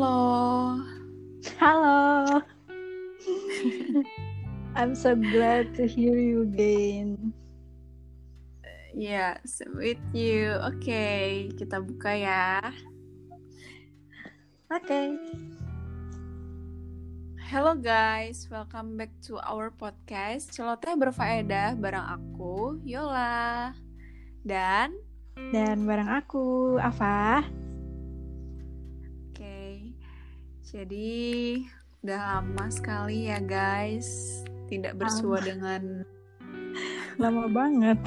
Halo. Halo. I'm so glad to hear you again. Yes, with you. Oke, okay, kita buka ya. Oke. Okay. Hello guys, welcome back to our podcast Celoteh Berfaedah bareng aku, Yola Dan Dan bareng aku, Ava jadi udah lama sekali ya guys Tidak bersua lama. dengan Lama banget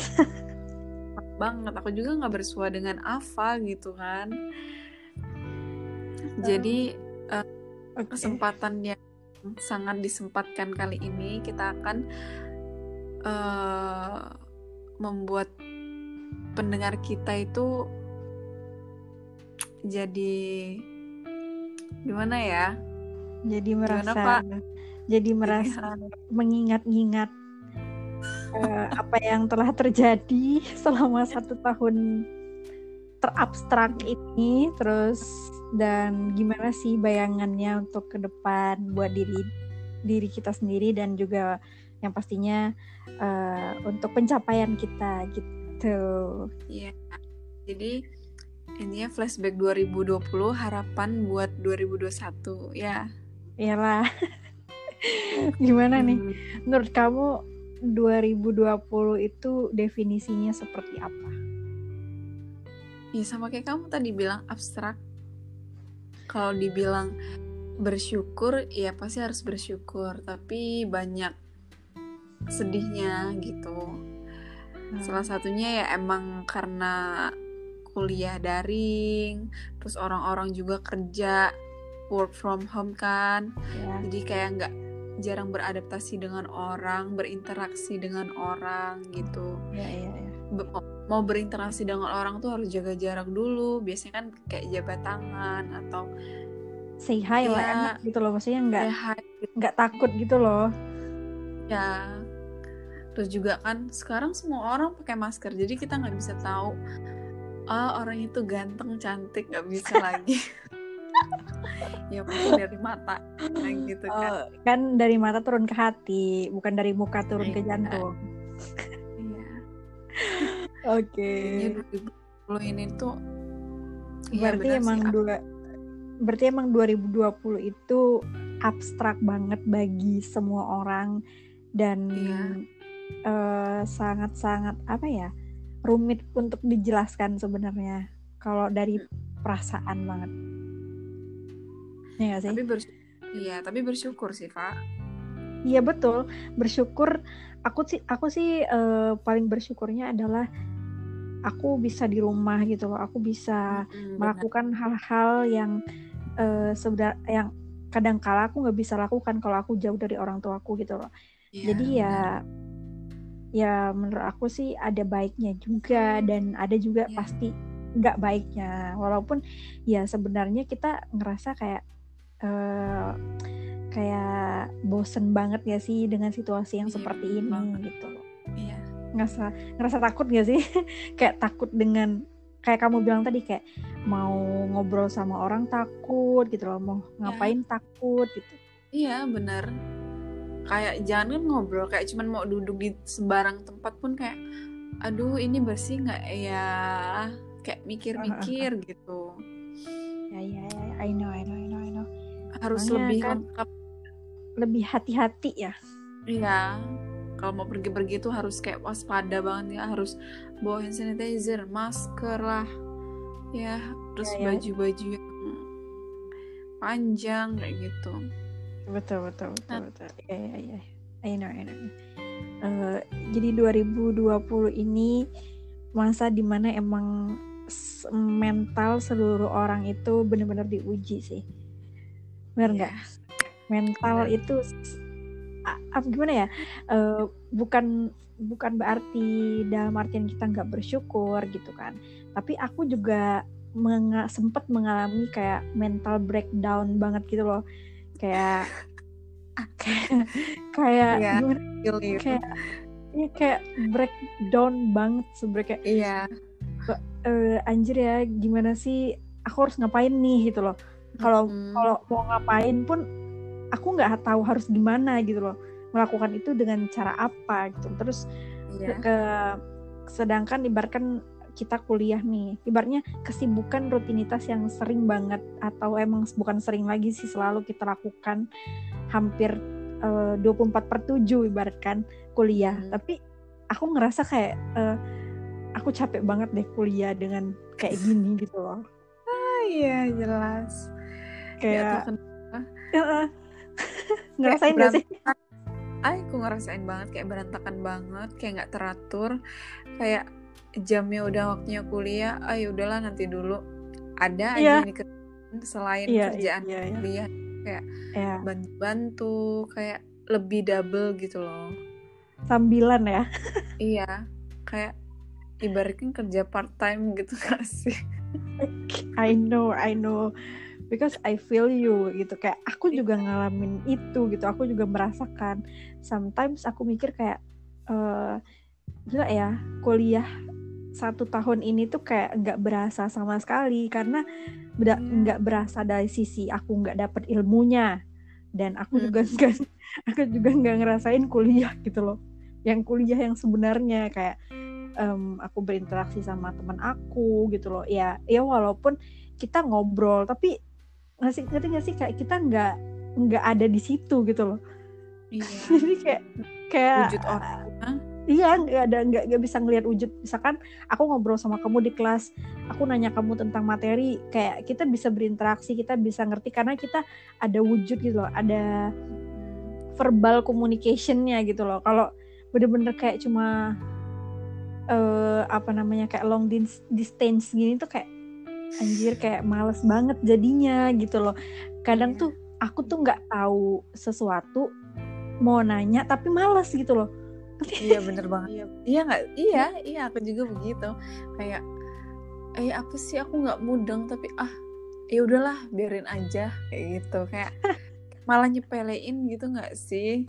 Lama banget, aku juga gak bersua dengan Ava gitu kan Jadi uh, okay. kesempatan yang sangat disempatkan kali ini kita akan uh, membuat pendengar kita itu jadi gimana ya? Jadi merasa gimana, Pak? jadi merasa mengingat-ingat uh, apa yang telah terjadi selama satu tahun terabstrak ini terus dan gimana sih bayangannya untuk ke depan buat diri diri kita sendiri dan juga yang pastinya uh, untuk pencapaian kita gitu. Iya. Jadi intinya flashback 2020 harapan buat 2021 ya. Iyalah. gimana hmm. nih menurut kamu 2020 itu definisinya seperti apa? Ya sama kayak kamu tadi bilang abstrak kalau dibilang bersyukur ya pasti harus bersyukur tapi banyak sedihnya gitu hmm. salah satunya ya emang karena kuliah daring terus orang-orang juga kerja work from home kan. Yeah. jadi kayak nggak jarang beradaptasi dengan orang berinteraksi dengan orang gitu. Yeah, yeah, yeah. mau berinteraksi dengan orang tuh harus jaga jarak dulu. Biasanya kan kayak jabat tangan atau say hi ya, lah iya. enak gitu loh. Maksudnya nggak nggak takut gitu loh. Ya terus juga kan sekarang semua orang pakai masker jadi kita nggak bisa tahu oh orang itu ganteng cantik nggak bisa lagi ya mungkin dari mata gitu kan oh, kan dari mata turun ke hati bukan dari muka turun ke iya. jantung iya oke okay. ini tuh iya, berarti ya emang sih, dua berarti emang 2020 itu abstrak banget bagi semua orang dan iya. uh, sangat-sangat apa ya rumit untuk dijelaskan sebenarnya kalau dari perasaan banget. Ya sih? Tapi bersyukur, iya, tapi bersyukur sih, Pak. Iya betul, bersyukur. Aku sih aku sih uh, paling bersyukurnya adalah aku bisa di rumah gitu loh aku bisa hmm, melakukan hal-hal yang uh, sebenarnya yang kadang kala aku nggak bisa lakukan kalau aku jauh dari orang tua aku gitu loh yeah, jadi ya. Ya menurut aku sih ada baiknya juga dan ada juga yeah. pasti nggak baiknya walaupun ya sebenarnya kita ngerasa kayak uh, kayak bosen banget ya sih dengan situasi yang yeah, seperti ini banget. gitu loh iya ngerasa ngerasa takut gak sih kayak takut dengan kayak kamu bilang tadi kayak mau ngobrol sama orang takut gitu loh mau iya. ngapain ya. takut gitu iya benar kayak jangan kan ngobrol kayak cuman mau duduk di sembarang tempat pun kayak aduh ini bersih nggak ya? Kayak mikir-mikir gitu. Ya ya ya I know I know I know I know. Harus Makanya lebih kan lengkap. lebih hati-hati ya. Iya. Kalau mau pergi-pergi tuh harus kayak waspada banget ya. Harus bawa hand sanitizer masker lah. Ya terus ya, ya. baju-baju yang panjang kayak gitu betul betul betul nah. betul. Ya ya ya I know I know. Uh, jadi 2020 ini masa di mana emang mental seluruh orang itu benar-benar diuji sih. Benar nggak? Yeah. mental yeah. itu apa gimana ya? Uh, bukan bukan berarti dalam artian kita nggak bersyukur gitu kan. Tapi aku juga menga sempat mengalami kayak mental breakdown banget gitu loh kayak kayak kayak yeah, gimana, kayak ya kayak breakdown banget sebenarnya kayak iya yeah. uh, anjir ya gimana sih aku harus ngapain nih gitu loh kalau Hmm. kalau mau ngapain pun aku nggak tahu harus gimana gitu loh melakukan itu dengan cara apa gitu terus Iya. ke sedangkan ibaratkan kita kuliah nih. Ibaratnya kesibukan rutinitas yang sering banget atau emang bukan sering lagi sih selalu kita lakukan hampir eh, 24 per 7 ibaratkan kuliah. Hmm. tapi aku ngerasa kayak eh, aku capek banget deh kuliah dengan kayak gini gitu loh. Ah, Iya jelas. Gak kayak ngerasain gak sih? aku ngerasain banget kayak berantakan banget, kayak nggak teratur, kayak jamnya udah waktunya kuliah, ayo udahlah nanti dulu. Ada aja Iya. yang dikerjain selain Iya, kerjaan iya, iya. kuliah, ya bantu-bantu, kayak lebih double gitu loh. sambilan ya Iya, kayak ibaratkan kerja part time gitu gak sih? I know I know because I feel you gitu kayak aku juga ngalamin itu gitu aku juga merasakan sometimes aku mikir kayak eh gila ya kuliah satu tahun ini tuh kayak nggak berasa sama sekali karena Iya. nggak berasa dari sisi aku nggak dapet ilmunya dan aku Hmm. juga nggak aku juga nggak ngerasain kuliah gitu loh yang kuliah yang sebenarnya kayak em, aku berinteraksi sama teman aku gitu loh ya ya walaupun kita ngobrol tapi nggak sih ngerti nggak sih kayak kita nggak nggak ada di situ gitu loh Iya. jadi kayak kayak Wujud orang. Iya nggak ada nggak nggak bisa ngelihat wujud. Misalkan aku ngobrol sama kamu di kelas aku nanya kamu tentang materi kayak kita bisa berinteraksi kita bisa ngerti karena kita ada wujud gitu loh ada verbal communicationnya gitu loh. Kalau bener-bener kayak cuma eh apa namanya kayak long dis- distance gini tuh kayak anjir kayak males banget jadinya gitu loh. Kadang Iya. tuh aku tuh nggak tahu sesuatu mau nanya tapi males gitu loh Iya bener banget. Iya iya nggak? Iya iya aku juga begitu. Kayak eh apa sih aku nggak mudeng tapi ah ya udahlah biarin aja kayak gitu kayak malah nyepelein gitu nggak sih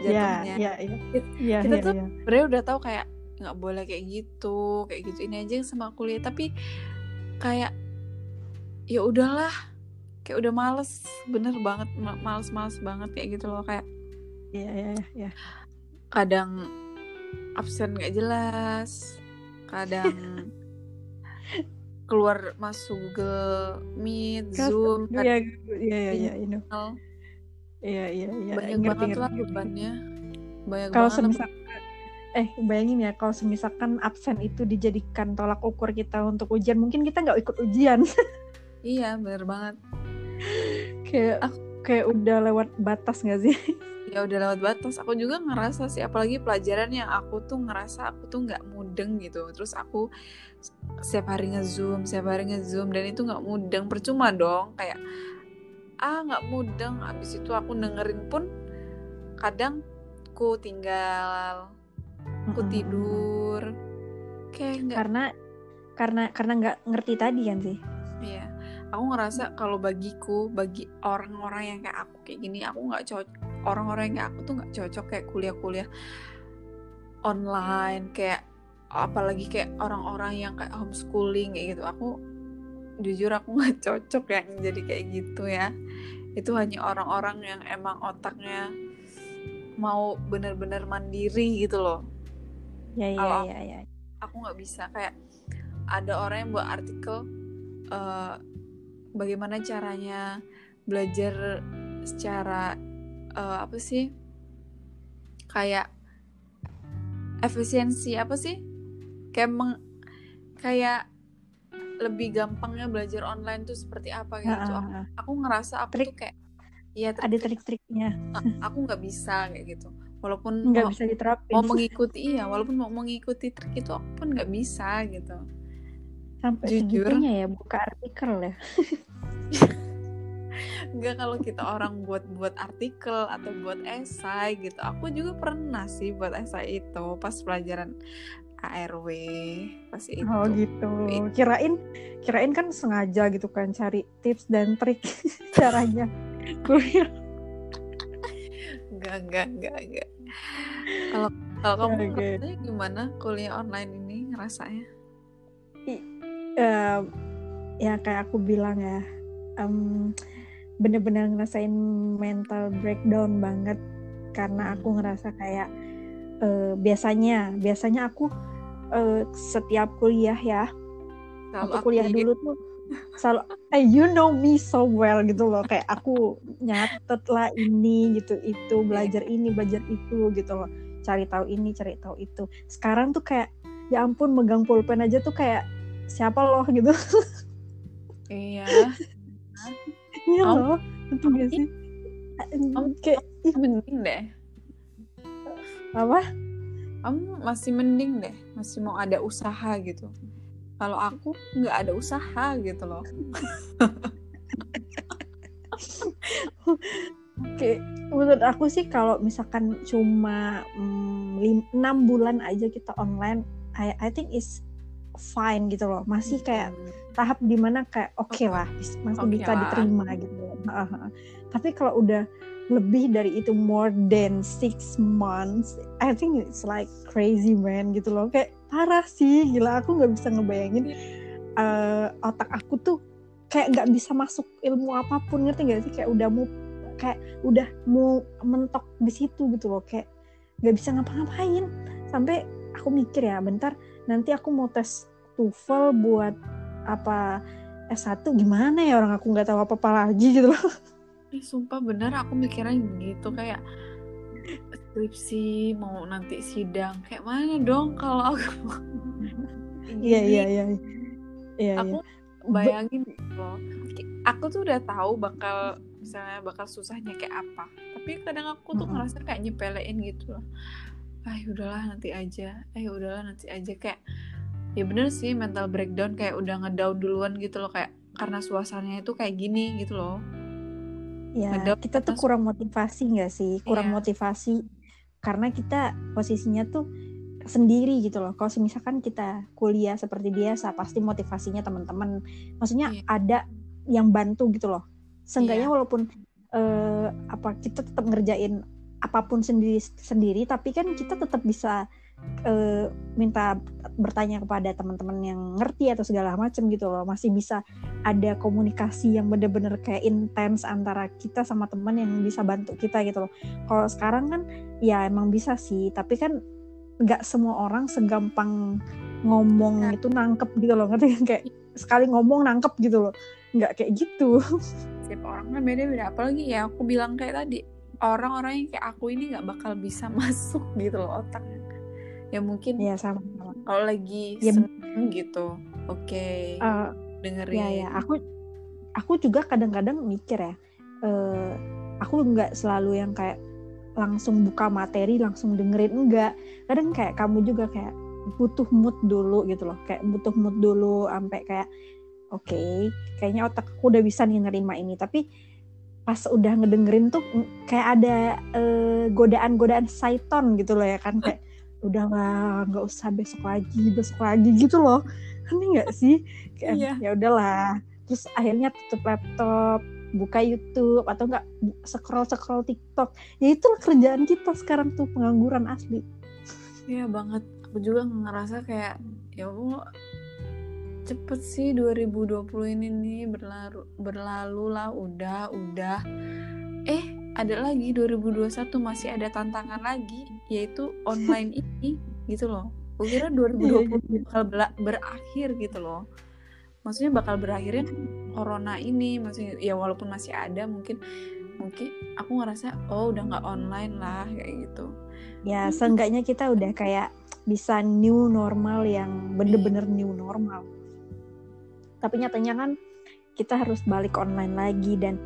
jatuhnya. ya ya ya Kita ya, tuh ya. sebenarnya udah tahu kayak nggak boleh kayak gitu kayak gitu ini aja sama kuliah tapi kayak ya udahlah kayak udah males bener banget ma- males-males banget kayak gitu loh kayak Iya, iya, iya, iya. Kadang absen nggak jelas kadang keluar masuk Google Meet Zoom Iya, iya, iya, iya, ini. kadang Iya, iya, iya. banyak Ngerti, banget ngerti, lah bebannya. Banyak Kalau semisal eh bayangin ya kalau semisalkan absen itu dijadikan tolak ukur kita untuk ujian mungkin kita nggak ikut ujian. Iya bener banget. Kayak kayak udah lewat batas nggak sih ya udah lewat batas aku juga ngerasa sih apalagi pelajaran yang aku tuh ngerasa aku tuh nggak mudeng gitu. Terus aku setiap hari ngezoom setiap hari ngezoom dan itu nggak mudeng. Percuma dong kayak ah nggak mudeng. Abis itu aku dengerin pun kadang ku tinggal ku tidur. Kayak nggak karena karena karena nggak ngerti tadi kan sih? Iya, aku ngerasa kalau bagiku, bagi orang-orang yang kayak aku kayak gini, aku nggak cocok. Orang-orang yang aku tuh nggak cocok kayak kuliah-kuliah online, kayak apalagi kayak orang-orang yang kayak homeschooling kayak gitu. Aku jujur aku nggak cocok yang jadi kayak gitu ya. Itu hanya orang-orang yang emang otaknya mau bener-bener mandiri gitu loh ya ya Kalau- ya ya aku nggak bisa kayak ada orang yang buat artikel eh, bagaimana caranya belajar secara eh, apa sih? Kayak efisiensi apa sih? Kayak meng, kayak lebih gampangnya belajar online tuh seperti apa gitu. Ah, ah, aku, ah. aku ngerasa aku Trik. tuh kayak ya ada trik-triknya. Aku nggak bisa kayak gitu. Walaupun nggak bisa diterapin. mau mengikuti iya walaupun mau mengikuti trik itu aku pun nggak bisa gitu. Sampai jujur. segitunya ya buka artikel ya Enggak kalau kita orang buat buat artikel atau buat esai gitu. Aku juga pernah sih buat esai itu pas pelajaran ARW pas itu. oh gitu kirain kirain kan sengaja gitu kan cari tips dan trik caranya kuliah Enggak enggak enggak enggak. Kalau kalau kamu ngerasanya gimana kuliah online ini ngerasanya? Em, ya kayak aku bilang ya um, bener-bener ngerasain mental breakdown banget. Karena aku ngerasa kayak uh, biasanya biasanya aku uh, setiap kuliah ya Selalu waktu kuliah dulu tuh selalu eh you know me so well gitu loh. Kayak aku nyatet lah ini gitu itu belajar ini belajar itu gitu loh. Cari tahu ini cari tahu itu. Sekarang tuh kayak ya ampun megang pulpen aja tuh kayak siapa loh gitu. Iya. iya loh betul gak sih Kamu- kayak ih, Mending deh. apa Kamu masih mending deh. Masih mau ada usaha gitu. Kalau aku nggak ada usaha gitu loh. kayak menurut aku sih kalau misalkan cuma mm, enam bulan aja kita online I I think is fine gitu loh. Masih kayak tahap di mana kayak oke lah bis- masih Oke bisa lah. diterima gitu. Heeh. tapi kalau udah lebih dari itu more than six months I think it's like crazy man gitu loh. Kayak parah sih gila aku nggak bisa ngebayangin eh, otak aku tuh kayak nggak bisa masuk ilmu apa pun ngerti gak sih? Kayak udah mau kayak udah mau mentok di situ gitu loh. Kayak nggak bisa ngapa-ngapain. Sampai aku mikir ya bentar nanti aku mau tes TOEFL buat apa S1 gimana ya? Orang aku nggak tahu apa-apa lagi gitu loh. Eh, sumpah bener aku mikirnya begitu kayak skripsi mau nanti sidang kayak mana dong kalau aku iya iya iya. Iya aku iya. bayangin gitu loh aku tuh udah tahu bakal misalnya bakal susahnya kayak apa. Tapi kadang aku tuh ngerasa kayak nyepelein gitu loh ah udahlah nanti aja. Eh udahlah nanti aja. Kayak ya bener sih mental breakdown kayak udah ngedown duluan gitu loh kayak karena suasananya itu kayak gini gitu loh. Ya Ngedown kita tuh kurang motivasi nggak sih? Kurang Iya. motivasi karena kita posisinya tuh sendiri gitu loh. Kalau misalkan kita kuliah seperti biasa pasti motivasinya teman-teman. Maksudnya Iya. ada yang bantu gitu loh. Seenggaknya Iya. walaupun eh, apa kita tetap ngerjain apa pun sendiri sendiri tapi kan kita tetap bisa eh, minta bertanya kepada teman-teman yang ngerti atau segala macam gitu loh masih bisa ada komunikasi yang bener-bener kayak intens antara kita sama teman yang bisa bantu kita gitu loh kalau sekarang kan ya emang bisa sih tapi kan nggak semua orang segampang ngomong Nah. itu nangkep gitu loh ngerti kan? kayak sekali ngomong nangkep gitu loh nggak kayak gitu setiap orang kan beda-beda apalagi ya aku bilang kayak tadi orang-orang yang kayak aku ini nggak bakal bisa masuk gitu loh otaknya. Ya mungkin ya sama. sama kalau lagi Ya, seneng gitu oke. Eh, dengerin ya. Ya aku aku juga kadang-kadang mikir ya eh, aku nggak selalu yang kayak langsung buka materi langsung dengerin enggak kadang kayak kamu juga kayak butuh mood dulu gitu loh kayak butuh mood dulu sampai kayak oke kayaknya otak aku udah bisa nih nerima ini. Tapi pas udah ngedengerin tuh kayak ada eh, godaan-godaan saiton gitu loh ya kan kayak udah lah nggak usah besok lagi besok lagi gitu loh. Aneh nggak sih? Kayak Iya. ya udahlah terus akhirnya tutup laptop buka YouTube atau enggak scroll scroll TikTok. Ya itulah kerjaan kita sekarang tuh pengangguran asli. Iya banget. Aku juga ngerasa kayak ya Allah cepet sih 2020 ini nih berlalu berlalu lah udah udah. Eh ada lagi 2021 masih ada tantangan lagi yaitu online ini gitu loh. Gue kira 2020 bakal bela- berakhir gitu loh. Maksudnya bakal berakhirnya corona ini masih ya walaupun masih ada mungkin mungkin aku ngerasa oh udah nggak online lah kayak gitu. Ya seenggaknya kita udah kayak bisa new normal yang bener-bener new normal tapi nyatanya kan kita harus balik online lagi dan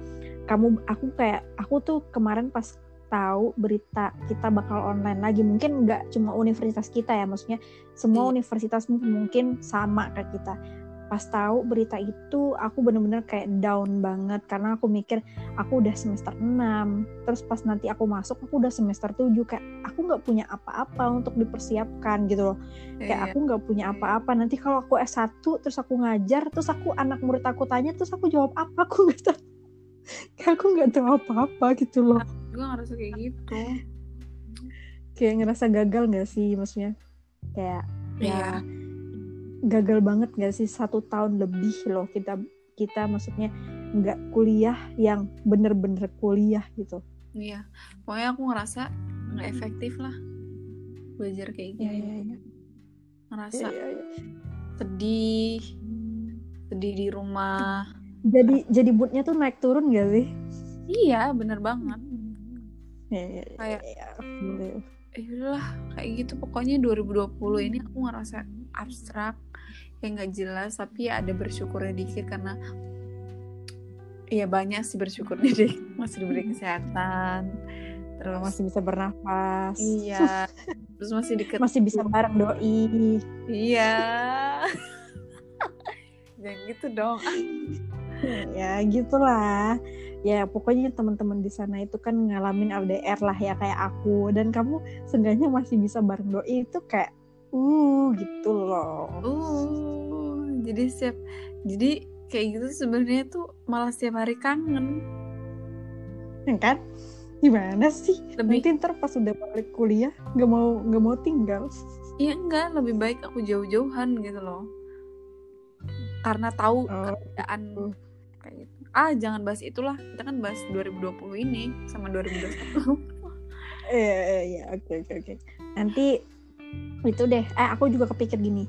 kamu aku kayak aku tuh kemarin pas tahu berita kita bakal online lagi mungkin nggak cuma universitas kita ya maksudnya semua Iya. universitas mungkin sama kayak kita pas tahu berita itu aku bener-bener kayak down banget. Karena aku mikir aku udah semester 6 terus pas nanti aku masuk aku udah semester 7 kayak aku nggak punya apa-apa untuk dipersiapkan gitu loh. Kayak Iya. aku nggak punya apa-apa. Nanti kalau aku S1 terus aku ngajar terus aku anak murid aku tanya terus aku jawab apa? Aku nggak tahu. Kayak aku nggak tahu apa-apa gitu loh. Gue ngerasa kayak gitu. Kayak ngerasa gagal nggak sih? Maksudnya kayak Iya. ya gagal banget nggak sih satu tahun lebih loh kita kita maksudnya nggak kuliah yang bener-bener kuliah gitu iya pokoknya aku ngerasa nggak efektif lah belajar kayak Iya, gini iya, iya. ngerasa Iya, iya, iya. sedih sedih di rumah Jadi jadi moodnya tuh naik turun gak sih? iya bener banget Iya, iya, iya, Kayak- iya. Bener. Eh udahlah kayak gitu. Pokoknya 2020 ini aku ngerasa abstrak yang nggak jelas tapi ya ada bersyukurnya dikit karena Iya banyak sih bersyukurnya deh masih diberi kesehatan terus masih bisa bernafas. Iya terus masih deket masih bisa bareng doi. Iya. Jangan gitu dong. Ya gitulah ya pokoknya teman-teman di sana itu kan ngalamin LDR lah ya kayak aku. Dan kamu seenggaknya masih bisa bareng doi itu kayak uh gitu loh. Uh jadi siap. Jadi kayak gitu sebenarnya tuh malah setiap hari kangen. Ya kan? Gimana sih? Lebih nanti ntar pas udah balik kuliah nggak mau nggak mau tinggal. Iya enggak. Lebih baik aku jauh-jauhan gitu loh. Karena tahu Oh, keadaan gitu. Ah jangan bahas itulah kita kan bahas 2020 ini sama 2021 Iya, iya, iya, oke, oke, oke. Nanti itu deh. Eh, aku juga kepikir gini.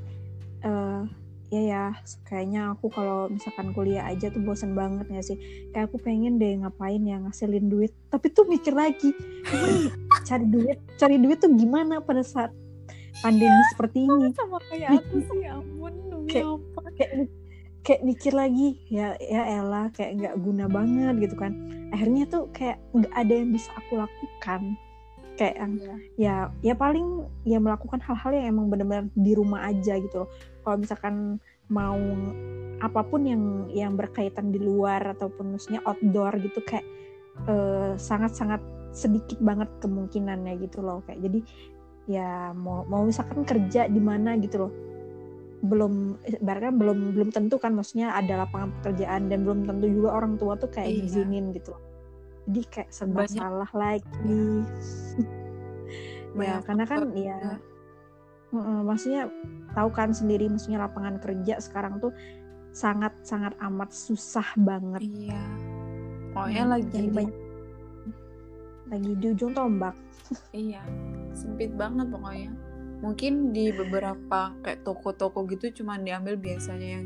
Eh, ya ya, kayaknya aku kalau misalkan kuliah aja tuh bosen banget gak sih? Kayak aku pengen deh ngapain ya ngasilin duit. Tapi tuh mikir lagi, cari duit, cari duit tuh gimana pada saat pandemi seperti ini? sama kayak aku sih ya ampun demi Kayak- apa Kayak kayak mikir lagi, ya ya elah, kayak nggak guna banget gitu kan. Akhirnya tuh kayak nggak ada yang bisa aku lakukan. Kayak yang Iya. ya ya paling ya melakukan hal-hal yang emang benar-benar di rumah aja gitu loh kalau misalkan mau apa pun yang yang berkaitan di luar ataupun maksudnya outdoor gitu kayak eh, sangat-sangat sedikit banget kemungkinannya gitu loh kayak jadi ya mau mau misalkan kerja di mana gitu loh belum ibaratnya belum belum tentu kan maksudnya ada lapangan pekerjaan dan belum tentu juga orang tua tuh kayak Iya. ngizinin gitu. Loh jadi kayak serba Banyak- salah lagi. Ya Banyak karena kan ya mm-mm, maksudnya tahu kan sendiri maksudnya lapangan kerja sekarang tuh sangat sangat amat susah banget. Iya. Pokoknya Hmm, lagi jadi di- banyak lagi di ujung tombak. Iya sempit banget pokoknya mungkin di beberapa kayak toko-toko gitu cuman diambil biasanya yang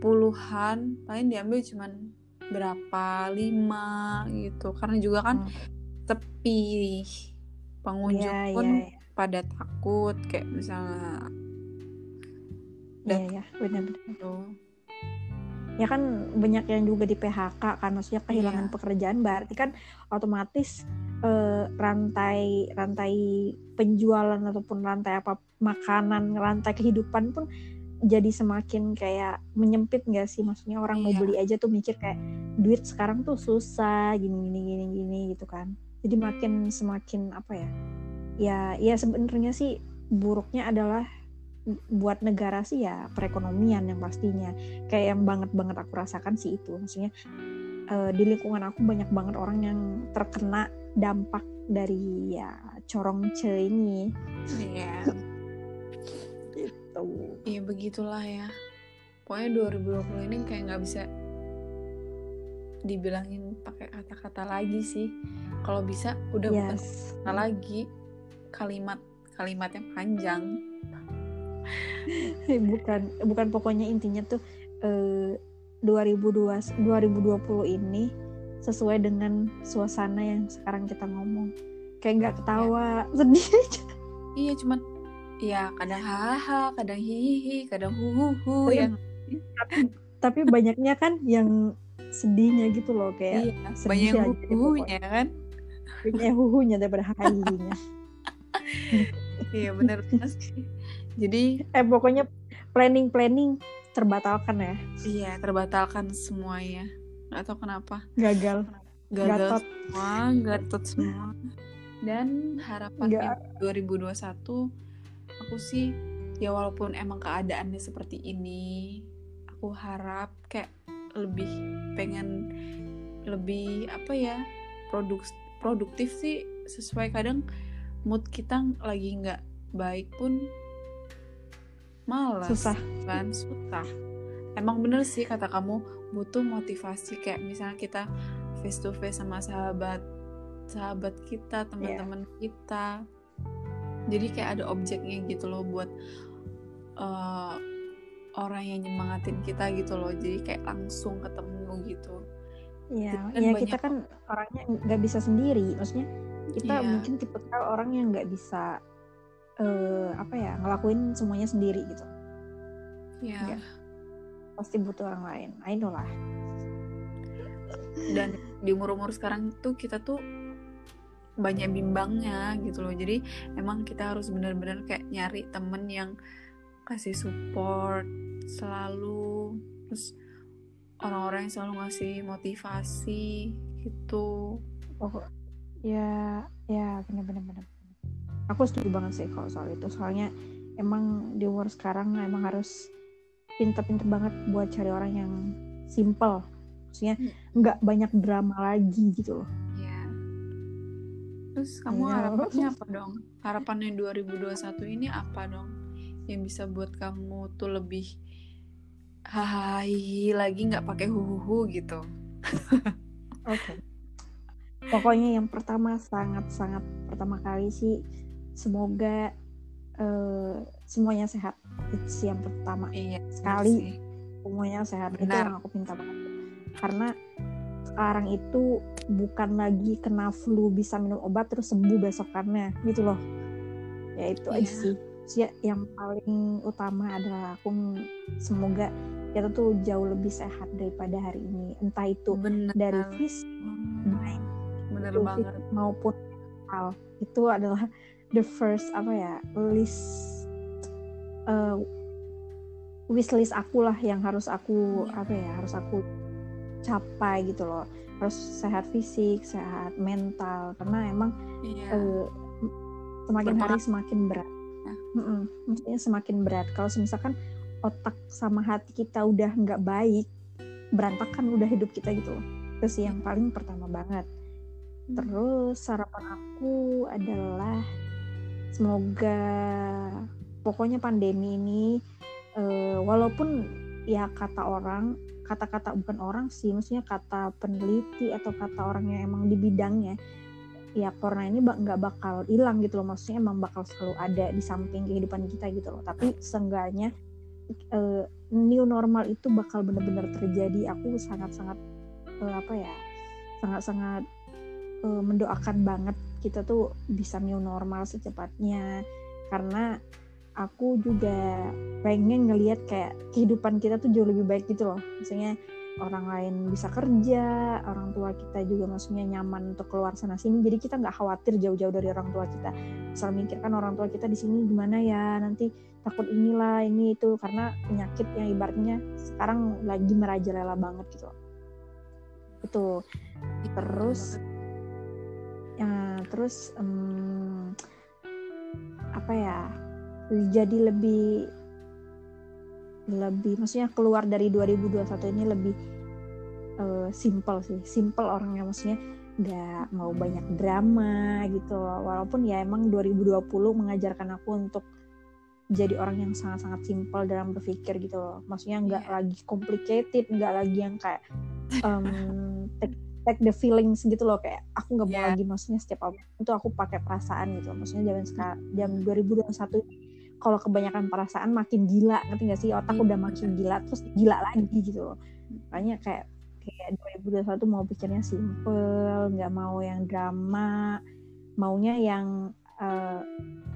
puluhan paling diambil cuman berapa lima gitu karena juga kan Hmm. sepi pengunjung Iya, pun iya, iya. pada takut kayak misalnya Iya, iya, benar-benar. gitu Ya kan banyak yang juga di PHK kan, maksudnya kehilangan Iya. pekerjaan berarti kan otomatis eh, rantai rantai penjualan ataupun rantai apa makanan, rantai kehidupan pun jadi semakin kayak menyempit nggak sih? Maksudnya orang mau Iya. beli aja tuh mikir kayak duit sekarang tuh susah gini gini gini gini gitu kan. Jadi makin semakin apa ya? Ya ya sebenarnya sih buruknya adalah buat negara sih ya perekonomian yang pastinya kayak yang banget banget aku rasakan sih itu maksudnya eh, di lingkungan aku banyak banget orang yang terkena dampak dari ya corong ce ini. Iya. Gitu. Iya begitulah ya. Pokoknya 2020 ini kayak nggak bisa dibilangin pakai kata-kata lagi sih. Kalau bisa udah bukan yes. kata lagi. Kalimat kalimat yang panjang. Bukan bukan pokoknya intinya tuh eh, 2020 2020 ini sesuai dengan suasana yang sekarang kita ngomong. Kayak nggak ketawa sedih aja. Iya cuman ya kadang hahaha kadang hihihi kadang huhuhu Tapi- yang tapi banyaknya kan yang sedihnya gitu loh kayak iya sedih banyak aja deh huhunya kan. Banyak huhunya daripada hahihinya iya bener banget sih. Jadi eh pokoknya planning planning terbatalkan ya. Iya terbatalkan semuanya nggak tahu kenapa? Gagal. Gagal Gatot. semua gatot semua. Dan harapannya 2021 aku sih ya walaupun emang keadaannya seperti ini aku harap kayak lebih pengen lebih apa ya produk produktif sih. Sesuai kadang mood kita lagi nggak baik pun malas susah. kan susah. Emang bener sih kata kamu butuh motivasi kayak misalnya kita face to face sama sahabat sahabat kita teman-teman yeah. kita jadi kayak ada objeknya gitu loh buat uh, orang yang nyemangatin kita gitu loh jadi kayak langsung ketemu gitu Iya, ya kita kan orangnya nggak bisa sendiri, maksudnya kita yeah. mungkin tipe orang yang nggak bisa uh, apa ya ngelakuin semuanya sendiri gitu. Iya. Yeah. Pasti butuh orang lain, I know lah. Dan di umur-umur sekarang tuh kita tuh banyak bimbangnya gitu loh. Jadi emang kita harus benar-benar kayak nyari temen yang kasih support selalu. Terus orang-orang yang selalu ngasih motivasi gitu. Oh ya ya benar-benar benar aku setuju banget sih kalau soal itu. Soalnya emang di umur sekarang emang harus pinter-pinter banget buat cari orang yang simple maksudnya hmm. nggak hmm. banyak drama lagi gitu loh Terus kamu ya. harapannya apa dong? Harapannya 2021 ini apa dong? Yang bisa buat kamu tuh lebih hai lagi nggak pakai huhu gitu. Oke. okay. Pokoknya yang pertama sangat-sangat pertama kali sih semoga uh, semuanya sehat. Itu yang pertama. Iya, sekali sih. semuanya sehat. Benar. Itu yang aku minta banget. Karena sekarang itu bukan lagi kena flu bisa minum obat terus sembuh besokannya gitu loh ya itu yeah. aja sih ya, yang paling utama adalah aku semoga kita tuh jauh lebih sehat daripada hari ini entah itu Bener. dari fisik hmm. Bener maupun mental itu adalah the first apa ya list uh, wishlist aku lah yang harus aku iya. apa ya harus aku capai gitu loh harus sehat fisik sehat mental karena emang iya. uh, semakin hari semakin berat ya. mm maksudnya semakin berat kalau misalkan otak sama hati kita udah nggak baik berantakan udah hidup kita gitu loh itu sih yang paling pertama banget hmm. terus sarapan aku adalah semoga pokoknya pandemi ini uh, walaupun ya kata orang kata-kata bukan orang sih maksudnya kata peneliti atau kata orang yang emang di bidangnya ya corona ini nggak bakal hilang gitu loh. Maksudnya emang bakal selalu ada di samping kehidupan kita gitu loh. Tapi seenggaknya uh, new normal itu bakal benar-benar terjadi. Aku sangat-sangat uh, apa ya sangat-sangat uh, mendoakan banget kita tuh bisa new normal secepatnya. Karena aku juga pengen ngelihat kayak kehidupan kita tuh jauh lebih baik gitu loh. Misalnya orang lain bisa kerja orang tua kita juga maksudnya nyaman untuk keluar sana sini. Jadi kita nggak khawatir jauh-jauh dari orang tua kita. Asal mikirkan orang tua kita di sini gimana ya nanti takut inilah ini itu. Karena penyakit yang ibaratnya sekarang lagi merajalela banget gitu loh. Itu terus ya terus um, apa ya jadi lebih lebih maksudnya keluar dari 2021 ini lebih uh, simple sih simple orangnya maksudnya nggak mau banyak drama gitu walaupun ya emang 2020 mengajarkan aku untuk jadi orang yang sangat-sangat simple dalam berpikir gitu loh. Maksudnya nggak yeah. lagi complicated nggak lagi yang kayak um, take, take the feelings gitu loh. Kayak aku nggak mau yeah. lagi maksudnya setiap apa itu aku pakai perasaan gitu maksudnya zaman sekarang jam 2021 kalau kebanyakan perasaan makin gila ngerti gak sih? Otak hmm. udah makin gila terus gila lagi gitu loh. Makanya kayak kayak 2021 mau pikirnya simple nggak mau yang drama maunya yang uh,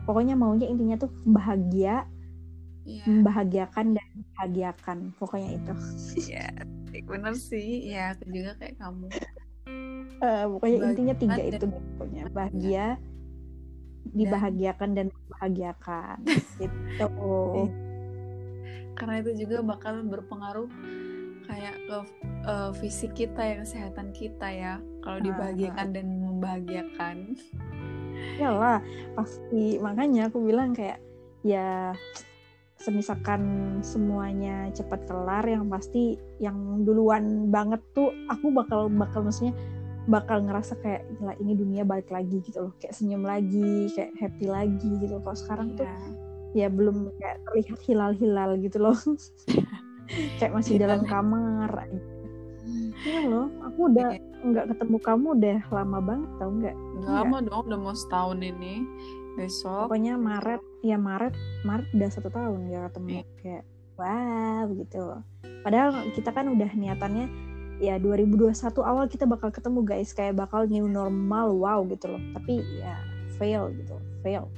pokoknya maunya intinya tuh bahagia yeah. membahagiakan dan bahagiakan pokoknya itu. Iya yeah, bener sih. Ya aku juga kayak kamu. Uh, pokoknya bahagia intinya tiga itu pokoknya. Bahagia dibahagiakan dan membahagiakan gitu. Karena itu juga bakal berpengaruh kayak ke uh, fisik kita ya kesehatan kita ya kalau ah, dibahagiakan dan membahagiakan. Lah pasti. Makanya aku bilang kayak ya semisalkan semuanya cepat kelar yang pasti yang duluan banget tuh aku bakal bakal maksudnya bakal ngerasa kayak gila ini dunia balik lagi gitu loh kayak senyum lagi kayak happy lagi gitu kalau sekarang yeah. tuh ya belum kayak terlihat hilal-hilal gitu loh kayak masih dalam kamar Iya loh, aku udah nggak ketemu kamu udah lama banget tau nggak? Lama dong, udah mau setahun ini. Besok. Pokoknya Maret, ya Maret, Maret udah satu tahun gak ketemu. Iya. Kayak wow gitu. Padahal kita kan udah niatannya ya 2021 awal kita bakal ketemu guys, kayak bakal new normal, wow gitu loh. Tapi ya fail gitu, fail.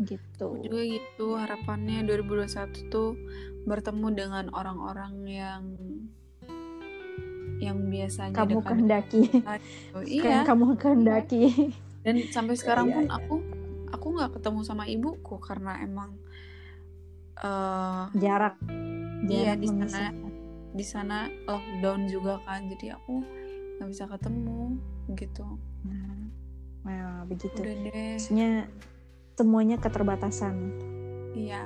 Gitu. Aku juga gitu harapannya 2021 tuh bertemu dengan orang-orang yang yang biasanya Kamu kehendaki. Iya. kayak kamu kehendaki. Dan sampai sekarang Iya, pun iya. aku aku nggak ketemu sama ibuku karena emang eh Jarak, Iya, jarak di sana. Di sana lockdown juga kan, jadi aku nggak bisa ketemu gitu. Nah, nah, begitu. Udah deh, Maksudnya semuanya keterbatasan. iya.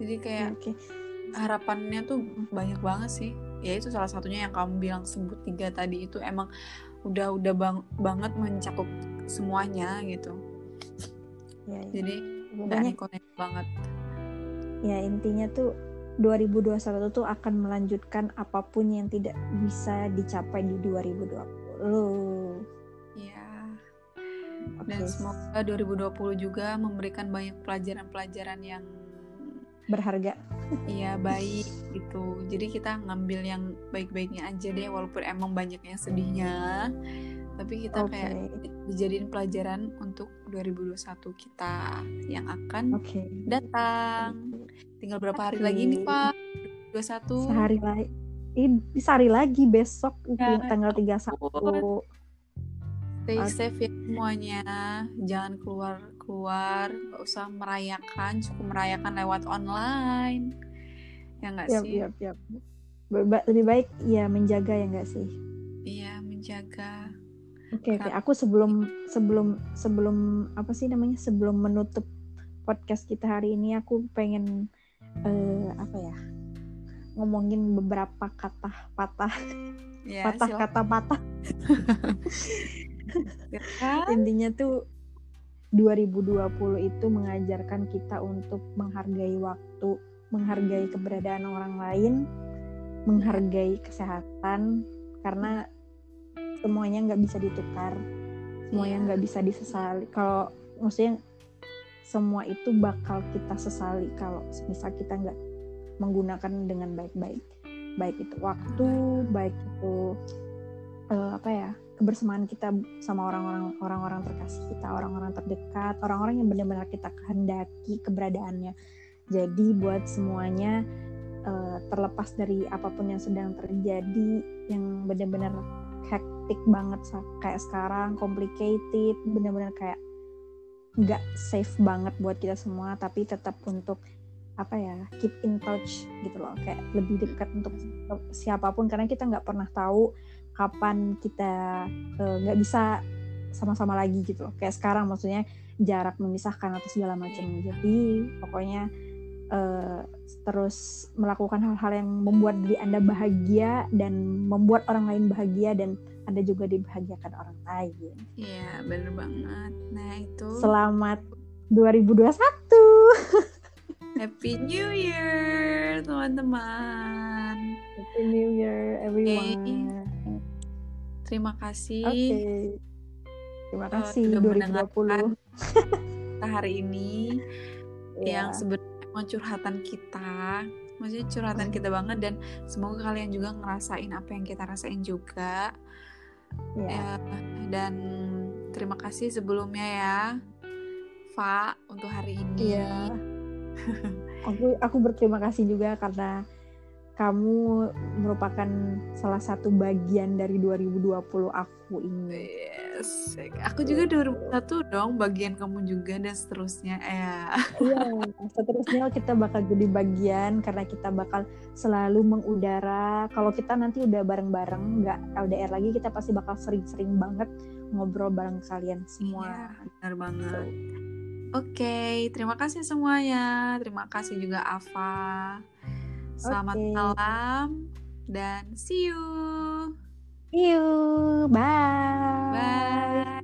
Jadi kayak oke. harapannya tuh banyak banget sih. Ya itu salah satunya yang kamu bilang sebut tiga tadi itu emang udah udah bang banget mencakup semuanya gitu. Ya, ya. Jadi connect banget. ya intinya tuh 2021 tuh akan melanjutkan apa pun yang tidak bisa dicapai di 2020. Iya. Oke. Dan semoga 2020 juga memberikan banyak pelajaran-pelajaran yang berharga. iya baik gitu. Jadi kita ngambil yang baik-baiknya aja deh walaupun emang banyak yang sedihnya. Tapi kita Oke. kayak dijadiin pelajaran untuk 2021 kita yang akan Oke. datang. Tinggal berapa hari Oke. lagi nih, Pak? 21. Sehari lagi. Ini sehari lagi besok Ya, tanggal ampun. 31. Stay Oke. safe ya semuanya. Jangan keluar-keluar, nggak usah merayakan, cukup merayakan lewat online. Ya nggak Yap, sih? Ba- ba- Lebih baik ya menjaga ya enggak sih? Iya, menjaga. Oke, oke. Kak. Aku sebelum sebelum sebelum apa sih namanya? Sebelum menutup podcast kita hari ini aku pengen eh, apa ya? ngomongin beberapa kata patah, Ya, patah silakan. kata patah. Intinya tuh 2020 itu mengajarkan kita untuk menghargai waktu, menghargai keberadaan orang lain, menghargai kesehatan karena semuanya nggak bisa ditukar, semuanya Iya. nggak bisa disesali. Kalau maksudnya semua itu bakal kita sesali kalau misal kita nggak menggunakan dengan baik-baik, baik itu waktu, baik itu eh, apa ya kebersamaan kita sama orang-orang orang-orang terkasih kita, orang-orang terdekat, orang-orang yang benar-benar kita kehendaki keberadaannya. Jadi buat semuanya eh, terlepas dari apa pun yang sedang terjadi yang benar-benar hektik banget kayak sekarang, complicated, benar-benar kayak nggak safe banget buat kita semua, tapi tetap untuk apa ya keep in touch gitu loh kayak lebih dekat untuk siapa pun karena kita nggak pernah tahu kapan kita eh, nggak bisa sama-sama lagi gitu loh. Kayak sekarang maksudnya jarak memisahkan atau segala macam. Jadi pokoknya eh, terus melakukan hal-hal yang membuat diri anda bahagia dan membuat orang lain bahagia dan anda juga dibahagiakan orang lain Iya, bener banget. Nah, itu selamat 2021 Happy New Year, teman-teman. Happy New Year everyone Terima kasih Oke. Terima eh, kasih sudah 2020. mendengarkan kita hari ini Ya. yang sebenarnya emang curhatan kita. Maksudnya curhatan kita banget dan semoga kalian juga ngerasain apa yang kita rasain juga. Ya. Ya, dan terima kasih sebelumnya ya, Fa, untuk hari ini. Iya. aku aku berterima kasih juga karena kamu merupakan salah satu bagian dari 2020 aku ini. Yes. Aku juga 2001 dong, bagian kamu juga dan seterusnya. Ya. Iya, seterusnya kita bakal jadi bagian karena kita bakal selalu mengudara. Kalau kita nanti udah bareng-bareng, nggak LDR lagi, kita pasti bakal sering-sering banget ngobrol bareng kalian semua. Iya, benar banget. Oke, terima kasih semuanya. Terima kasih juga Ava. Selamat Oke. malam dan see you. See you. Bye. Bye.